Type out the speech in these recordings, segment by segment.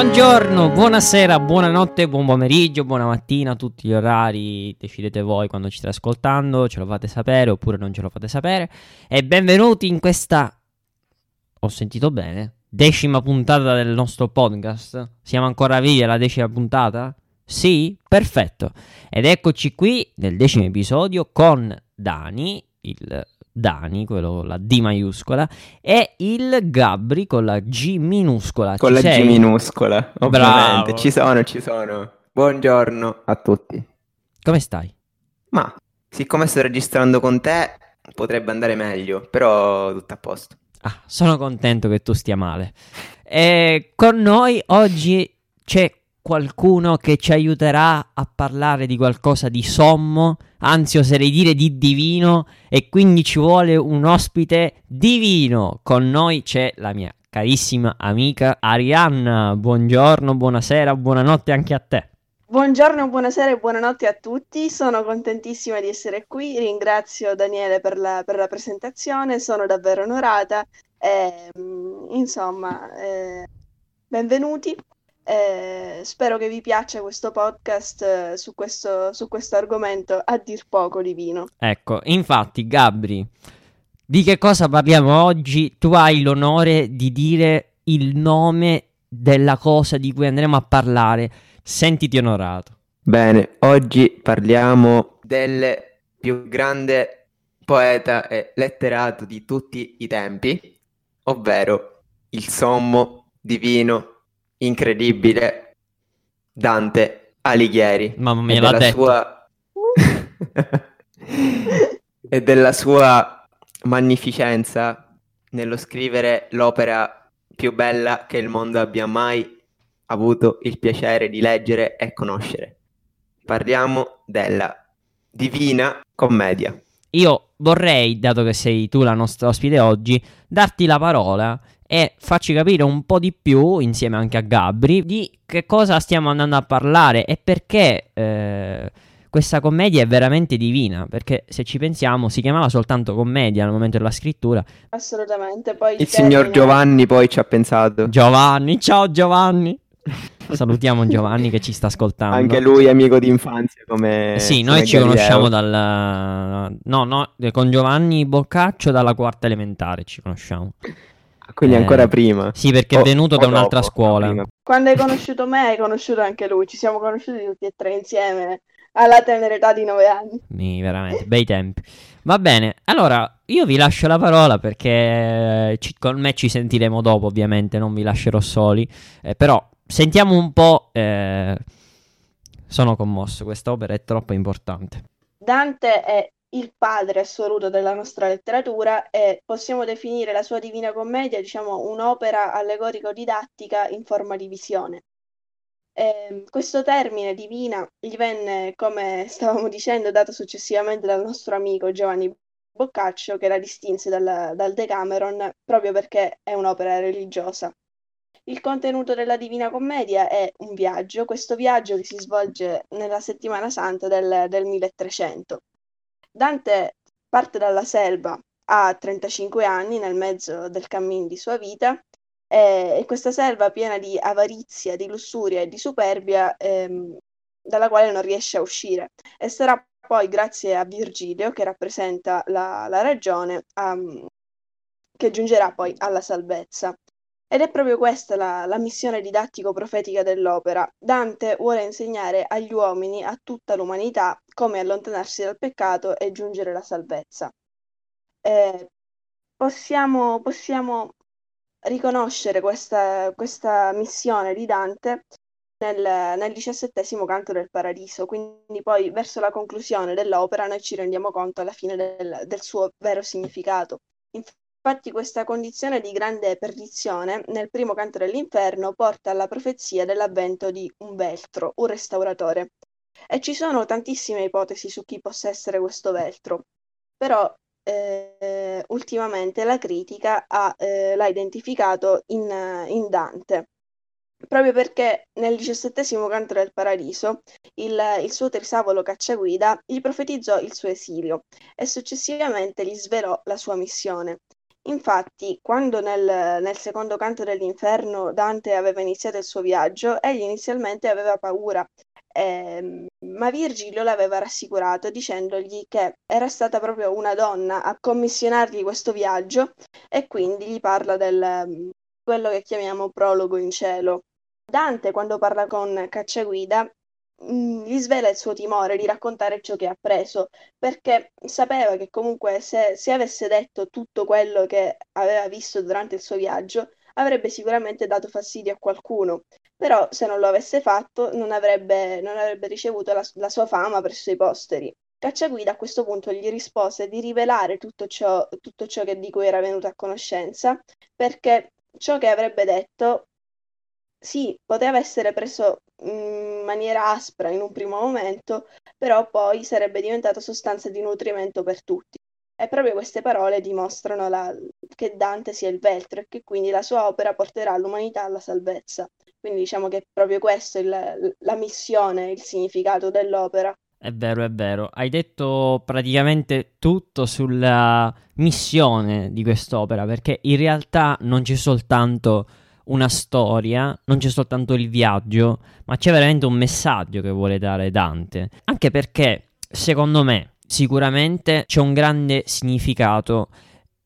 Buongiorno, buonasera, buonanotte, buon pomeriggio, buona mattina, tutti gli orari decidete voi quando ci state ascoltando, ce lo fate sapere oppure non ce lo fate sapere. E benvenuti in questa, ho sentito bene, decima puntata del nostro podcast. Siamo ancora vivi alla decima puntata? Sì? Perfetto. Ed eccoci qui nel decimo episodio con Dani, il Dani, quello la D maiuscola, e il Gabri con la G minuscola. Con Ci la sei? G minuscola, ovviamente. Bravo. Ci sono, ci sono. Buongiorno a tutti. Come stai? Ma, siccome sto registrando con te, potrebbe andare meglio, però tutto a posto. Ah, sono contento che tu stia male. E con noi oggi c'è qualcuno che ci aiuterà a parlare di qualcosa di sommo, anzi oserei dire di divino, e quindi ci vuole un ospite divino. Con noi c'è la mia carissima amica Arianna. Buongiorno, buonasera, buonanotte anche a te. Buongiorno, buonasera e buonanotte a tutti. Sono contentissima di essere qui. Ringrazio Daniele per la, per la presentazione, sono davvero onorata. E, mm, insomma, eh, benvenuti. Eh, spero che vi piaccia questo podcast eh, su questo, su questo argomento a dir poco divino. Ecco, infatti, Gabri, di che cosa parliamo oggi? Tu hai l'onore di dire il nome della cosa di cui andremo a parlare. Sentiti onorato. Bene, oggi parliamo del più grande poeta e letterato di tutti i tempi, ovvero il sommo, divino, incredibile Dante Alighieri. Mamma mia, e l'ha della detto. sua e della sua magnificenza nello scrivere l'opera più bella che il mondo abbia mai avuto il piacere di leggere e conoscere. Parliamo della Divina Commedia. Io vorrei, dato che sei tu la nostra ospite oggi, darti la parola e farci capire un po' di più, insieme anche a Gabri, di che cosa stiamo andando a parlare e perché eh, questa commedia è veramente divina. Perché se ci pensiamo, si chiamava soltanto commedia al momento della scrittura. Assolutamente. Poi Il signor termine- Giovanni poi ci ha pensato. Giovanni, ciao Giovanni. Salutiamo Giovanni che ci sta ascoltando. Anche lui è amico di infanzia come Sì, come noi ci Galileo. conosciamo dal... No, no, con Giovanni Boccaccio dalla quarta elementare ci conosciamo. Quindi Eh, ancora prima. Sì, perché è O- venuto o da un'altra dopo, scuola. Quando hai conosciuto me, hai conosciuto anche lui. Ci siamo conosciuti tutti e tre insieme alla tenera età di nove anni. Mi, veramente, bei tempi. Va bene, allora io vi lascio la parola perché ci- con me ci sentiremo dopo, ovviamente, non vi lascerò soli. Eh, però sentiamo un po'. eh, Sono commosso, questa opera è troppo importante. Dante è il padre assoluto della nostra letteratura e possiamo definire la sua Divina Commedia, diciamo, un'opera allegorico-didattica in forma di visione. Ehm, questo termine divina gli venne, come stavamo dicendo, dato successivamente dal nostro amico Giovanni Boccaccio, che la distinse dal, dal Decameron proprio perché è un'opera religiosa. Il contenuto della Divina Commedia è un viaggio, questo viaggio che si svolge nella settimana santa del, del 1300. Dante parte dalla selva a 35 anni, nel mezzo del cammin di sua vita, e, questa selva piena di avarizia, di lussuria e di superbia, ehm, dalla quale non riesce a uscire. E sarà poi grazie a Virgilio, che rappresenta la, la ragione, a- che giungerà poi alla salvezza. Ed è proprio questa la, la missione didattico-profetica dell'opera. Dante vuole insegnare agli uomini, a tutta l'umanità, come allontanarsi dal peccato e giungere alla salvezza. Eh, possiamo, possiamo riconoscere questa, questa missione di Dante nel, nel diciassettesimo canto del Paradiso, quindi poi verso la conclusione dell'opera noi ci rendiamo conto alla fine del, del suo vero significato. Infatti questa condizione di grande perdizione nel primo canto dell'inferno porta alla profezia dell'avvento di un veltro, un restauratore. E ci sono tantissime ipotesi su chi possa essere questo veltro, però eh, ultimamente la critica ha, eh, l'ha identificato in, in Dante, proprio perché nel diciassettesimo canto del Paradiso il, il suo trisavolo cacciaguida gli profetizzò il suo esilio e successivamente gli svelò la sua missione. Infatti, quando nel, nel secondo canto dell'inferno Dante aveva iniziato il suo viaggio, egli inizialmente aveva paura, ehm, ma Virgilio l'aveva rassicurato dicendogli che era stata proprio una donna a commissionargli questo viaggio e quindi gli parla del quello che chiamiamo prologo in cielo. Dante, quando parla con Cacciaguida, Mm, gli svela il suo timore di raccontare ciò che ha appreso, perché sapeva che comunque se, se avesse detto tutto quello che aveva visto durante il suo viaggio, avrebbe sicuramente dato fastidio a qualcuno, però se non lo avesse fatto non avrebbe, non avrebbe ricevuto la, la, sua fama presso i posteri. Cacciaguida a questo punto gli rispose di rivelare tutto ciò, tutto ciò che, di cui era venuto a conoscenza, perché ciò che avrebbe detto sì, poteva essere preso in maniera aspra in un primo momento, però poi sarebbe diventato sostanza di nutrimento per tutti. E proprio queste parole dimostrano la, che Dante sia il veltro e che quindi la sua opera porterà l'umanità alla salvezza. Quindi diciamo che proprio è il, la missione, il significato dell'opera. È vero, è vero. Hai detto praticamente tutto sulla missione di quest'opera, perché in realtà non c'è soltanto una storia, non c'è soltanto il viaggio, ma c'è veramente un messaggio che vuole dare Dante. Anche perché, secondo me, sicuramente c'è un grande significato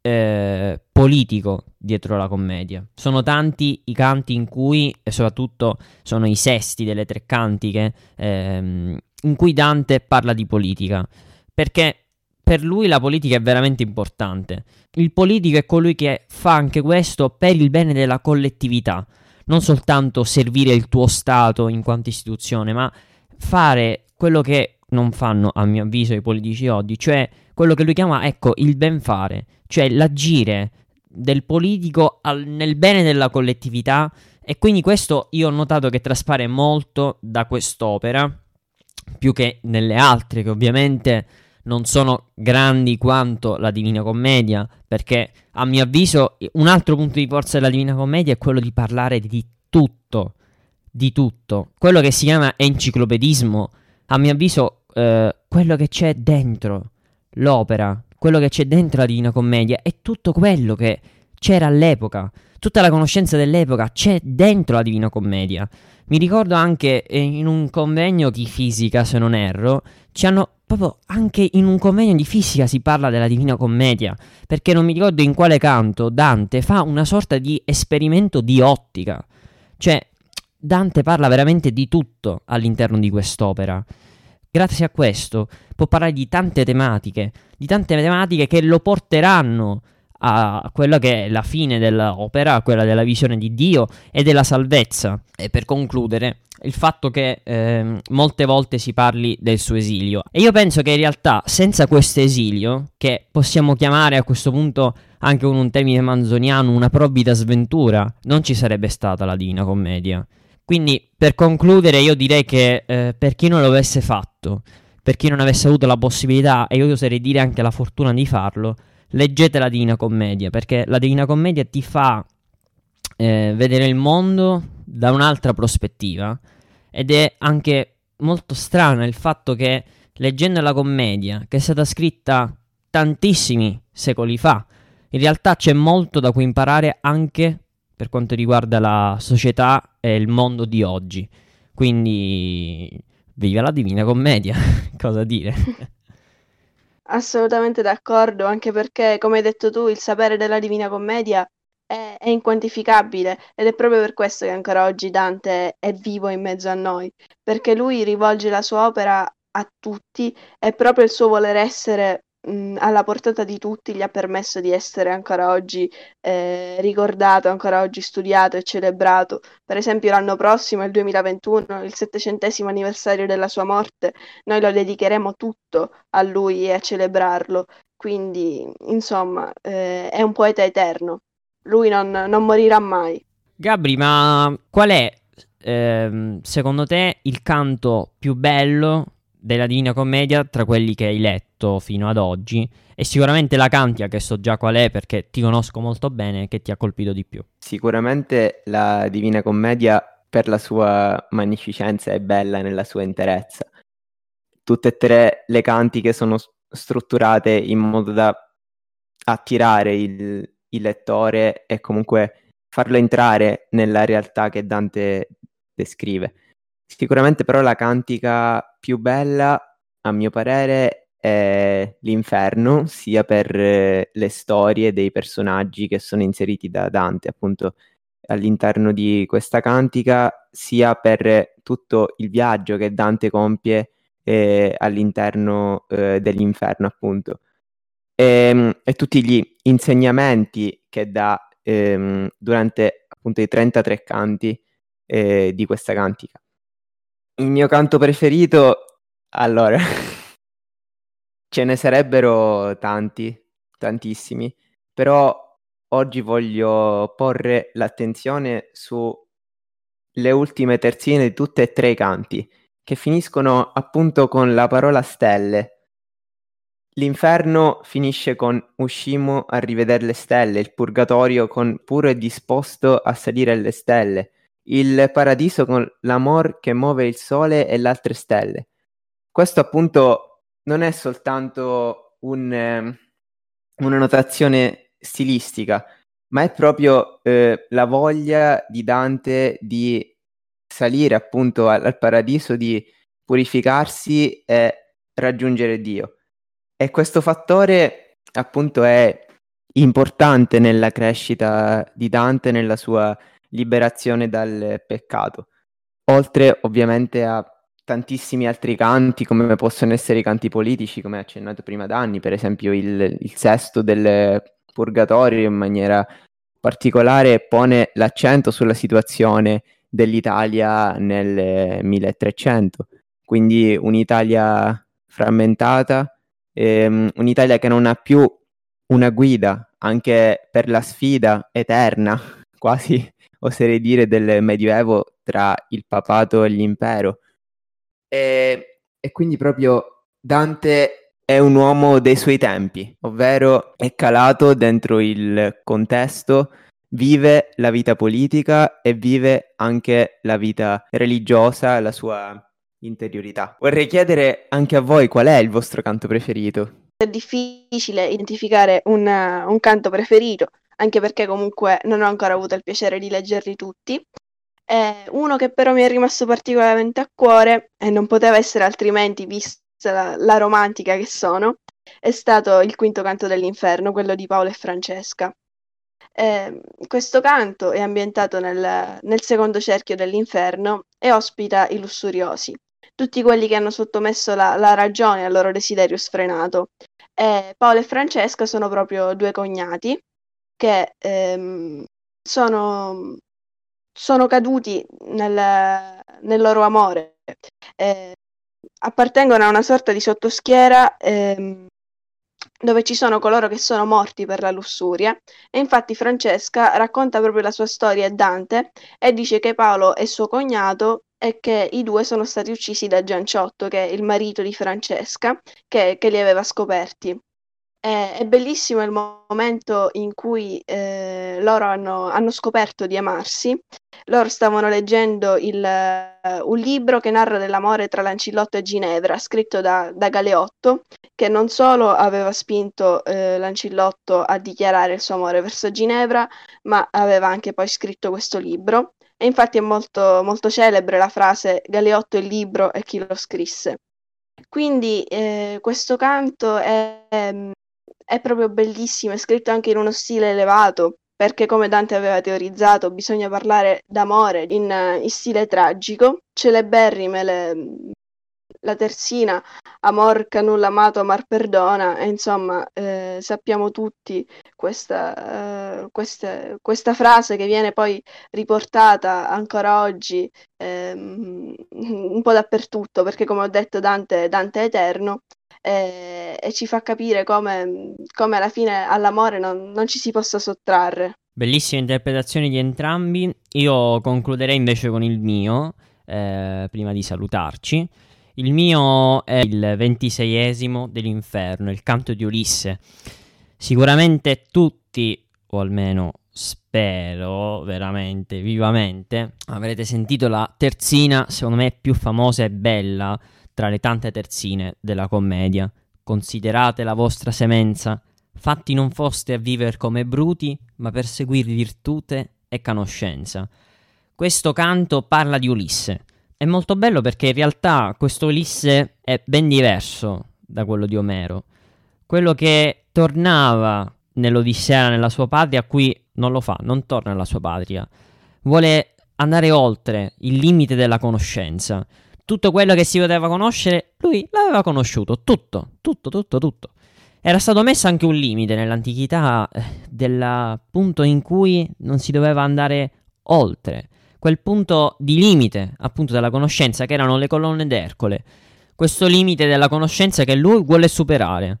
eh, politico dietro la commedia. Sono tanti i canti in cui, e soprattutto sono i sesti delle tre cantiche, ehm, in cui Dante parla di politica. Perché per lui la politica è veramente importante. Il politico è colui che fa anche questo per il bene della collettività, non soltanto servire il tuo Stato in quanto istituzione, ma fare quello che non fanno, a mio avviso, i politici oggi, cioè quello che lui chiama, ecco, il ben fare, cioè l'agire del politico al, nel bene della collettività e quindi questo io ho notato che traspare molto da quest'opera, più che nelle altre che ovviamente non sono grandi quanto la Divina Commedia, perché a mio avviso un altro punto di forza della Divina Commedia è quello di parlare di tutto, di tutto. Quello che si chiama enciclopedismo, a mio avviso, eh, quello che c'è dentro l'opera, quello che c'è dentro la Divina Commedia è tutto quello che c'era all'epoca. Tutta la conoscenza dell'epoca c'è dentro la Divina Commedia. Mi ricordo anche eh, in un convegno di fisica, se non erro, ci hanno proprio anche in un convegno di fisica si parla della Divina Commedia, perché non mi ricordo in quale canto Dante fa una sorta di esperimento di ottica. Cioè, Dante parla veramente di tutto all'interno di quest'opera. Grazie a questo può parlare di tante tematiche, di tante tematiche che lo porteranno a quella che è la fine dell'opera, quella della visione di Dio e della salvezza. E per concludere, il fatto che eh, molte volte si parli del suo esilio. E io penso che in realtà senza questo esilio, che possiamo chiamare a questo punto anche con un termine manzoniano una provvida sventura, non ci sarebbe stata la Divina Commedia. Quindi per concludere io direi che eh, per chi non lo avesse fatto, per chi non avesse avuto la possibilità, e io oserei dire anche la fortuna di farlo, leggete la Divina Commedia, perché la Divina Commedia ti fa eh, vedere il mondo da un'altra prospettiva ed è anche molto strano il fatto che leggendo la commedia, che è stata scritta tantissimi secoli fa, in realtà c'è molto da cui imparare anche per quanto riguarda la società e il mondo di oggi. Quindi viva la Divina Commedia, cosa dire? Assolutamente d'accordo, anche perché, come hai detto tu, il sapere della Divina Commedia è, è inquantificabile ed è proprio per questo che ancora oggi Dante è vivo in mezzo a noi, perché lui rivolge la sua opera a tutti e proprio il suo voler essere mh, alla portata di tutti gli ha permesso di essere ancora oggi eh, ricordato, ancora oggi studiato e celebrato. Per esempio l'anno prossimo, il 2021, il settecentesimo anniversario della sua morte, noi lo dedicheremo tutto a lui e a celebrarlo. Quindi, insomma, eh, è un poeta eterno lui non, non morirà mai. Gabri, ma qual è ehm, secondo te il canto più bello della Divina Commedia tra quelli che hai letto fino ad oggi? E sicuramente la Cantia, che so già qual è perché ti conosco molto bene, che ti ha colpito di più. Sicuramente la Divina Commedia per la sua magnificenza è bella nella sua interezza. Tutte e tre le cantiche sono strutturate in modo da attirare il, il lettore e comunque farlo entrare nella realtà che Dante descrive. Sicuramente però la cantica più bella, a mio parere, è l'inferno, sia per eh, le storie dei personaggi che sono inseriti da Dante, appunto all'interno di questa cantica, sia per tutto il viaggio che Dante compie eh, all'interno eh, dell'inferno, appunto. E, ehm, e, tutti gli insegnamenti che dà ehm, durante appunto i 33 canti eh, di questa cantica. Il mio canto preferito, allora, ce ne sarebbero tanti, tantissimi, però oggi voglio porre l'attenzione sulle ultime terzine di tutte e tre i canti, che finiscono appunto con la parola stelle. L'inferno finisce con uscimo a rivedere le stelle, il purgatorio con puro e disposto a salire alle stelle, il paradiso con l'amor che muove il sole e le altre stelle. Questo appunto non è soltanto un, eh, una notazione stilistica, ma è proprio eh, la voglia di Dante di salire appunto al, al paradiso, di purificarsi e raggiungere Dio. E questo fattore appunto è importante nella crescita di Dante, nella sua liberazione dal peccato. Oltre ovviamente a tantissimi altri canti, come possono essere i canti politici, come accennato prima Danni, per esempio il, il sesto del Purgatorio in maniera particolare pone l'accento sulla situazione dell'Italia nel 1300, quindi un'Italia frammentata, ehm, un'Italia che non ha più una guida anche per la sfida eterna, quasi oserei dire, del Medioevo tra il papato e l'impero. E, e quindi proprio Dante è un uomo dei suoi tempi, ovvero è calato dentro il contesto vive la vita politica e vive anche la vita religiosa, la sua interiorità. Vorrei chiedere anche a voi qual è il vostro canto preferito. È difficile identificare un, un canto preferito, anche perché comunque non ho ancora avuto il piacere di leggerli tutti. Eh, uno che però mi è rimasto particolarmente a cuore, e non poteva essere altrimenti vista la, la romantica che sono, è stato il quinto canto dell'inferno, quello di Paolo e Francesca. Eh, questo canto è ambientato nel, nel secondo cerchio dell'inferno e ospita i lussuriosi, tutti quelli che hanno sottomesso la, la ragione al loro desiderio sfrenato. Eh, Paolo e Francesca sono proprio due cognati che ehm, sono, sono, caduti nel, nel, loro amore. Eh, appartengono a una sorta di sottoschiera ehm, dove ci sono coloro che sono morti per la lussuria e infatti Francesca racconta proprio la sua storia a Dante e dice che Paolo è suo cognato e che i due sono stati uccisi da Gianciotto, che è il marito di Francesca, che, che li aveva scoperti. È, è bellissimo il momento in cui eh, loro hanno, hanno, scoperto di amarsi. Loro stavano leggendo il, uh, un libro che narra dell'amore tra Lancillotto e Ginevra, scritto da, da Galeotto, che non solo aveva spinto eh, Lancillotto a dichiarare il suo amore verso Ginevra, ma aveva anche poi scritto questo libro. E infatti è molto, molto celebre la frase Galeotto il libro e chi lo scrisse. Quindi eh, questo canto è, è proprio bellissimo, è scritto anche in uno stile elevato, perché come Dante aveva teorizzato bisogna parlare d'amore in, in stile tragico. Celeberrime le, la terzina, amor che nulla amato, amar perdona, e insomma eh, sappiamo tutti questa, uh, questa, questa, frase che viene poi riportata ancora oggi ehm, un po' dappertutto, perché come ho detto Dante, Dante è eterno e, e ci fa capire come, come, alla fine all'amore non, non ci si possa sottrarre. Bellissime interpretazioni di entrambi. Io concluderei invece con il mio, eh, prima di salutarci. Il mio è il ventiseiesimo dell'inferno, il canto di Ulisse. Sicuramente tutti, o almeno spero veramente, vivamente, avrete sentito la terzina, secondo me più famosa e bella tra le tante terzine della commedia. Considerate la vostra semenza, fatti non foste a vivere come bruti, ma per seguir virtute e conoscenza. Questo canto parla di Ulisse. È molto bello perché in realtà questo Ulisse è ben diverso da quello di Omero. Quello che tornava nell'Odissea, nella sua patria, qui non lo fa, non torna nella sua patria. Vuole andare oltre il limite della conoscenza. Tutto quello che si poteva conoscere, lui l'aveva conosciuto, tutto, tutto, tutto, tutto. Era stato messo anche un limite nell'antichità eh, del punto in cui non si doveva andare oltre quel punto di limite appunto della conoscenza che erano le colonne d'Ercole. Questo limite della conoscenza che lui vuole superare.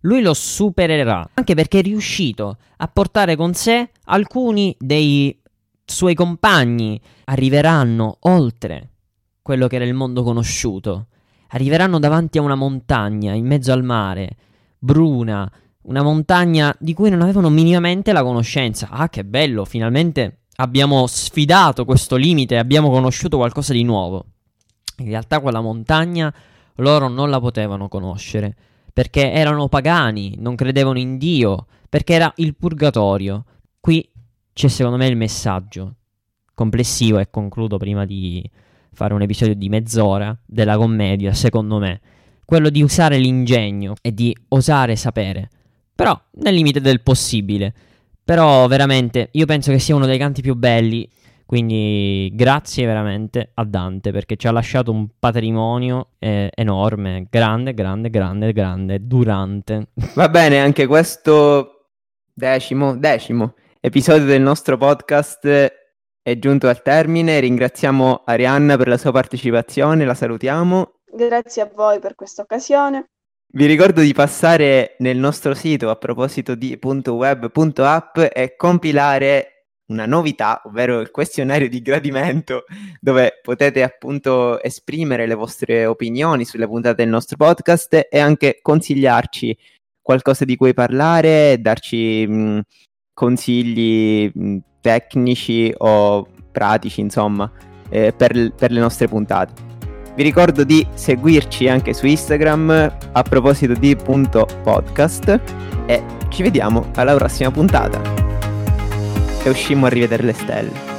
Lui lo supererà, anche perché è riuscito a portare con sé alcuni dei suoi compagni. Arriveranno oltre quello che era il mondo conosciuto. Arriveranno davanti a una montagna in mezzo al mare, bruna, una montagna di cui non avevano minimamente la conoscenza. Ah, che bello, finalmente abbiamo sfidato questo limite abbiamo conosciuto qualcosa di nuovo. In realtà quella montagna loro non la potevano conoscere, perché erano pagani, non credevano in Dio, perché era il purgatorio. Qui c'è secondo me il messaggio complessivo e concludo prima di fare un episodio di mezz'ora della commedia, secondo me, quello di usare l'ingegno e di osare sapere, però nel limite del possibile. Però veramente io penso che sia uno dei canti più belli. Quindi grazie veramente a Dante perché ci ha lasciato un patrimonio eh, enorme, grande, grande, grande, grande, durante. Va bene, anche questo decimo, decimo episodio del nostro podcast è giunto al termine. Ringraziamo Arianna per la sua partecipazione, la salutiamo. Grazie a voi per questa occasione. Vi ricordo di passare nel nostro sito a proposito di .web.app e compilare una novità, ovvero il questionario di gradimento, dove potete appunto esprimere le vostre opinioni sulle puntate del nostro podcast e anche consigliarci qualcosa di cui parlare, darci mh, consigli mh, tecnici o pratici, insomma, eh, per, per le nostre puntate. Vi ricordo di seguirci anche su Instagram a proposito di punto podcast e ci vediamo alla prossima puntata. E uscimmo a rivedere le stelle.